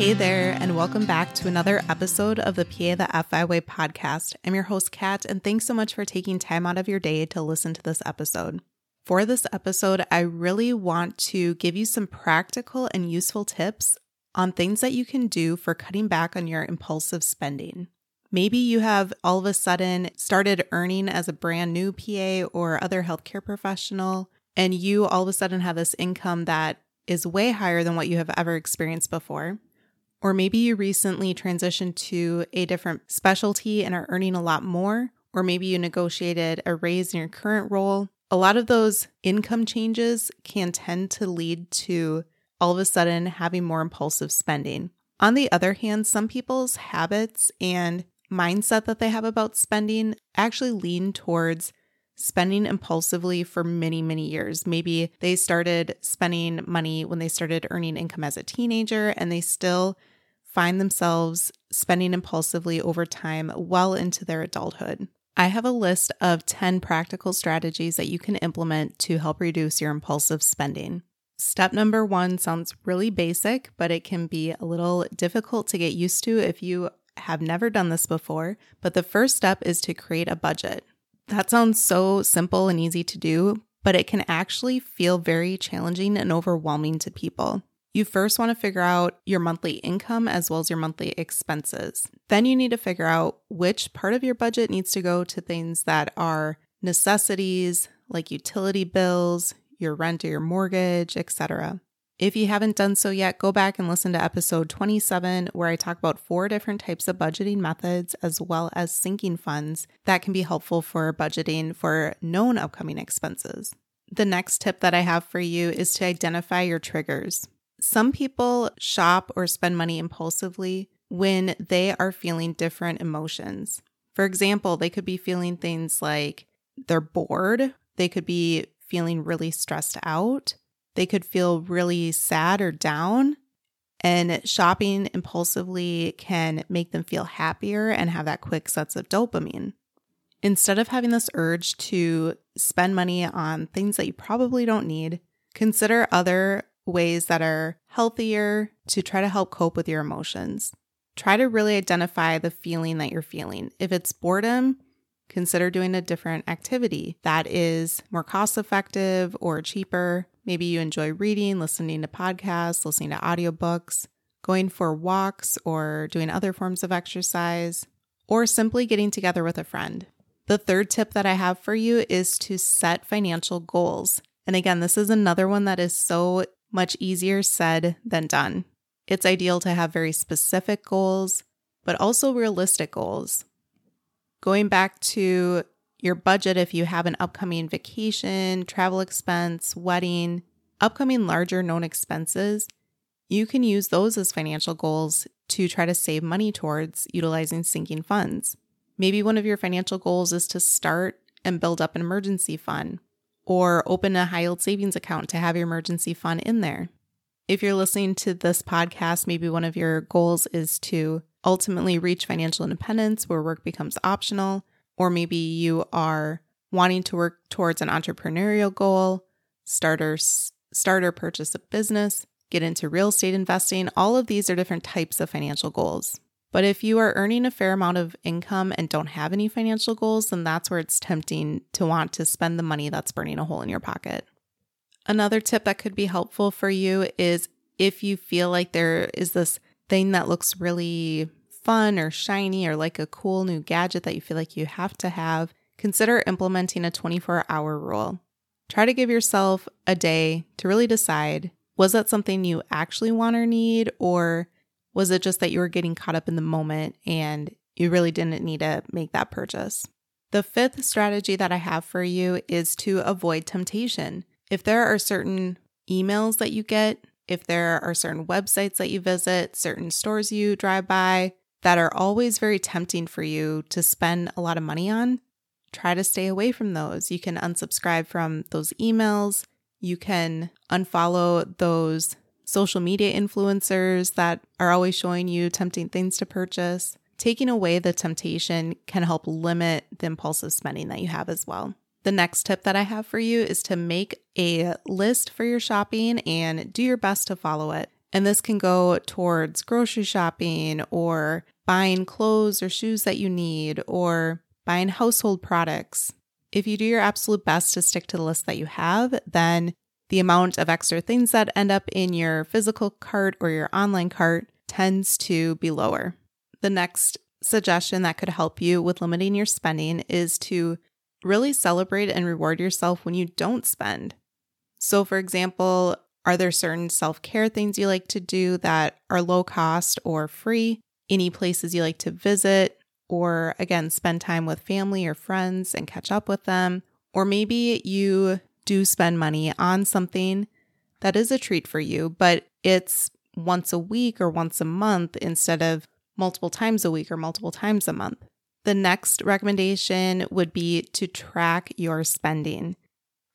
Hey there, and welcome back to another episode of the PA the FI Way podcast. I'm your host, Kat, and thanks so much for taking time out of your day to listen to this episode. For this episode, I really want to give you some practical and useful tips on things that you can do for cutting back on your impulsive spending. Maybe you have all of a sudden started earning as a brand new PA or other healthcare professional, and you all of a sudden have this income that is way higher than what you have ever experienced before. Or maybe you recently transitioned to a different specialty and are earning a lot more. Or maybe you negotiated a raise in your current role. A lot of those income changes can tend to lead to all of a sudden having more impulsive spending. On the other hand, some people's habits and mindset that they have about spending actually lean towards spending impulsively for many, many years. Maybe they started spending money when they started earning income as a teenager and they still find themselves spending impulsively over time well into their adulthood. I have a list of 10 practical strategies that you can implement to help reduce your impulsive spending. Step number one sounds really basic, but it can be a little difficult to get used to if you have never done this before. But the first step is to create a budget. That sounds so simple and easy to do, but it can actually feel very challenging and overwhelming to people. You first want to figure out your monthly income as well as your monthly expenses. Then you need to figure out which part of your budget needs to go to things that are necessities like utility bills, your rent or your mortgage, etc. If you haven't done so yet, go back and listen to episode 27, where I talk about four different types of budgeting methods as well as sinking funds that can be helpful for budgeting for known upcoming expenses. The next tip that I have for you is to identify your triggers. Some people shop or spend money impulsively when they are feeling different emotions. For example, they could be feeling things like they're bored, they could be feeling really stressed out, they could feel really sad or down. And shopping impulsively can make them feel happier and have that quick sense of dopamine. Instead of having this urge to spend money on things that you probably don't need, consider other ways that are healthier to try to help cope with your emotions. Try to really identify the feeling that you're feeling. If it's boredom, consider doing a different activity that is more cost effective or cheaper. Maybe you enjoy reading, listening to podcasts, listening to audiobooks, going for walks, or doing other forms of exercise, or simply getting together with a friend. The third tip that I have for you is to set financial goals. And again, this is another one that is so much easier said than done. It's ideal to have very specific goals, but also realistic goals. Going back to your budget, if you have an upcoming vacation, travel expense, wedding, upcoming larger known expenses, you can use those as financial goals to try to save money towards utilizing sinking funds. Maybe one of your financial goals is to start and build up an emergency fund or open a high yield savings account to have your emergency fund in there. If you're listening to this podcast, maybe one of your goals is to ultimately reach financial independence where work becomes optional, or maybe you are wanting to work towards an entrepreneurial goal, starter starter purchase a business, get into real estate investing. All of these are different types of financial goals. But if you are earning a fair amount of income and don't have any financial goals, then that's where it's tempting to want to spend the money that's burning a hole in your pocket. Another tip that could be helpful for you is if you feel like there is this thing that looks really fun or shiny or like a cool new gadget that you feel like you have to have, consider implementing a 24 hour rule. try to give yourself a day to really decide was that something you actually want or need, or was it just that you were getting caught up in the moment and you really didn't need to make that purchase? The fifth strategy that I have for you is to avoid temptation. If there are certain emails that you get, if there are certain websites that you visit, certain stores you drive by that are always very tempting for you to spend a lot of money on, try to stay away from those. You can unsubscribe from those emails. You can unfollow those social media influencers that are always showing you tempting things to purchase. Taking away the temptation can help limit the impulsive spending that you have as well. The next tip that I have for you is to make a list for your shopping and do your best to follow it. And this can go towards grocery shopping or buying clothes or shoes that you need or buying household products. If you do your absolute best to stick to the list that you have, then the amount of extra things that end up in your physical cart or your online cart tends to be lower. The next suggestion that could help you with limiting your spending is to really celebrate and reward yourself when you don't spend. So, for example, are there certain self care things you like to do that are low cost or free? Any places you like to visit? Or again, spend time with family or friends and catch up with them? Or maybe you do spend money on something that is a treat for you, but it's once a week or once a month instead of multiple times a week or multiple times a month. The next recommendation would be to track your spending.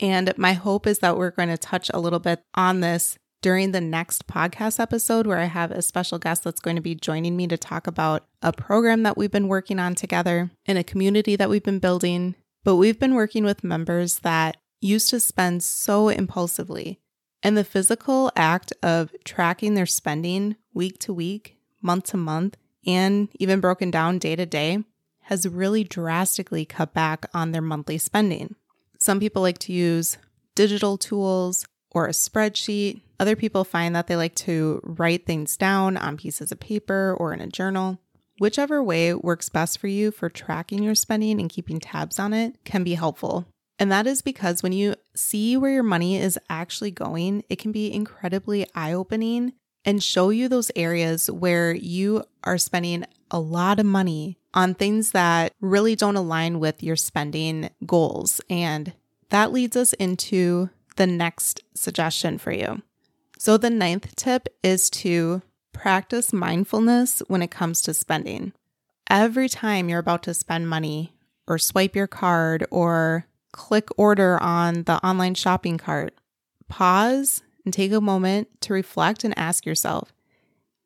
And my hope is that we're going to touch a little bit on this during the next podcast episode, where I have a special guest that's going to be joining me to talk about a program that we've been working on together in a community that we've been building. But we've been working with members that used to spend so impulsively. And the physical act of tracking their spending week to week, month to month, and even broken down day to day has really drastically cut back on their monthly spending. Some people like to use digital tools or a spreadsheet. Other people find that they like to write things down on pieces of paper or in a journal. Whichever way works best for you for tracking your spending and keeping tabs on it can be helpful. And that is because when you see where your money is actually going, it can be incredibly eye opening and show you those areas where you are spending a lot of money on things that really don't align with your spending goals. And that leads us into the next suggestion for you. So, the ninth tip is to practice mindfulness when it comes to spending. Every time you're about to spend money or swipe your card or click order on the online shopping cart, pause and take a moment to reflect and ask yourself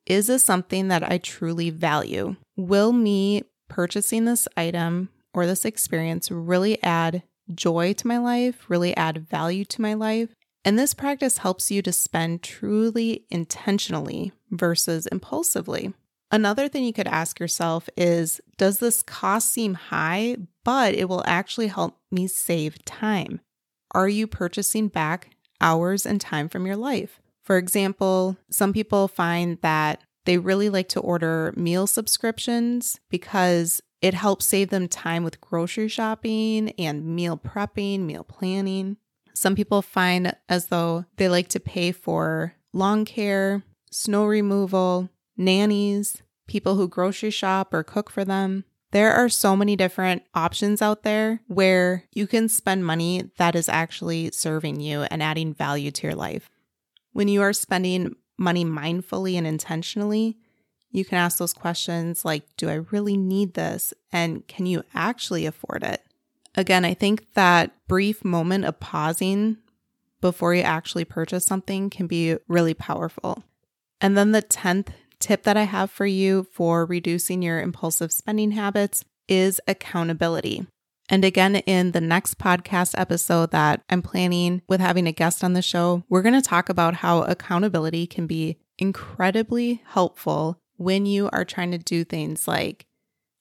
Is this something that I truly value? Will me purchasing this item or this experience really add joy to my life, really add value to my life? And this practice helps you to spend truly intentionally versus impulsively. Another thing you could ask yourself is Does this cost seem high, but it will actually help me save time? Are you purchasing back hours and time from your life? For example, some people find that they really like to order meal subscriptions because it helps save them time with grocery shopping and meal prepping, meal planning. Some people find as though they like to pay for lawn care, snow removal, nannies, people who grocery shop or cook for them. There are so many different options out there where you can spend money that is actually serving you and adding value to your life. When you are spending money mindfully and intentionally, you can ask those questions like Do I really need this? And can you actually afford it? Again, I think that brief moment of pausing before you actually purchase something can be really powerful. And then the 10th tip that I have for you for reducing your impulsive spending habits is accountability. And again, in the next podcast episode that I'm planning with having a guest on the show, we're going to talk about how accountability can be incredibly helpful when you are trying to do things like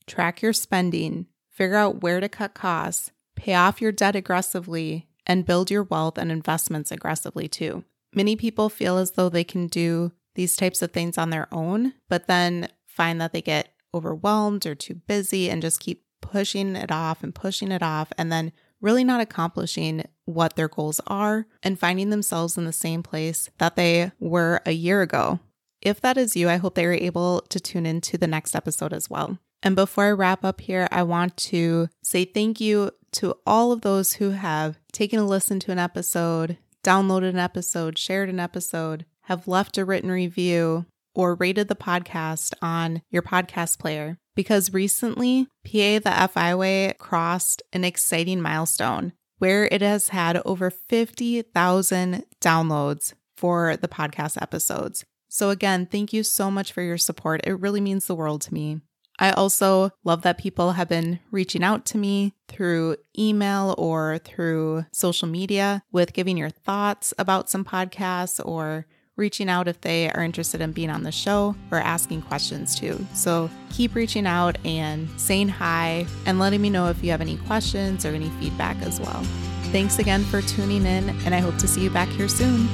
track your spending, figure out where to cut costs, pay off your debt aggressively, and build your wealth and investments aggressively too. Many people feel as though they can do these types of things on their own, but then find that they get overwhelmed or too busy and just keep pushing it off and pushing it off and then really not accomplishing what their goals are and finding themselves in the same place that they were a year ago. If that is you, I hope they were able to tune into the next episode as well. And before I wrap up here, I want to say thank you to all of those who have taken a listen to an episode, downloaded an episode, shared an episode, have left a written review, or rated the podcast on your podcast player. Because recently, PA the FI Way crossed an exciting milestone where it has had over 50,000 downloads for the podcast episodes. So, again, thank you so much for your support. It really means the world to me. I also love that people have been reaching out to me through email or through social media with giving your thoughts about some podcasts or reaching out if they are interested in being on the show or asking questions too. So keep reaching out and saying hi and letting me know if you have any questions or any feedback as well. Thanks again for tuning in, and I hope to see you back here soon.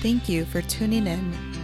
Thank you for tuning in,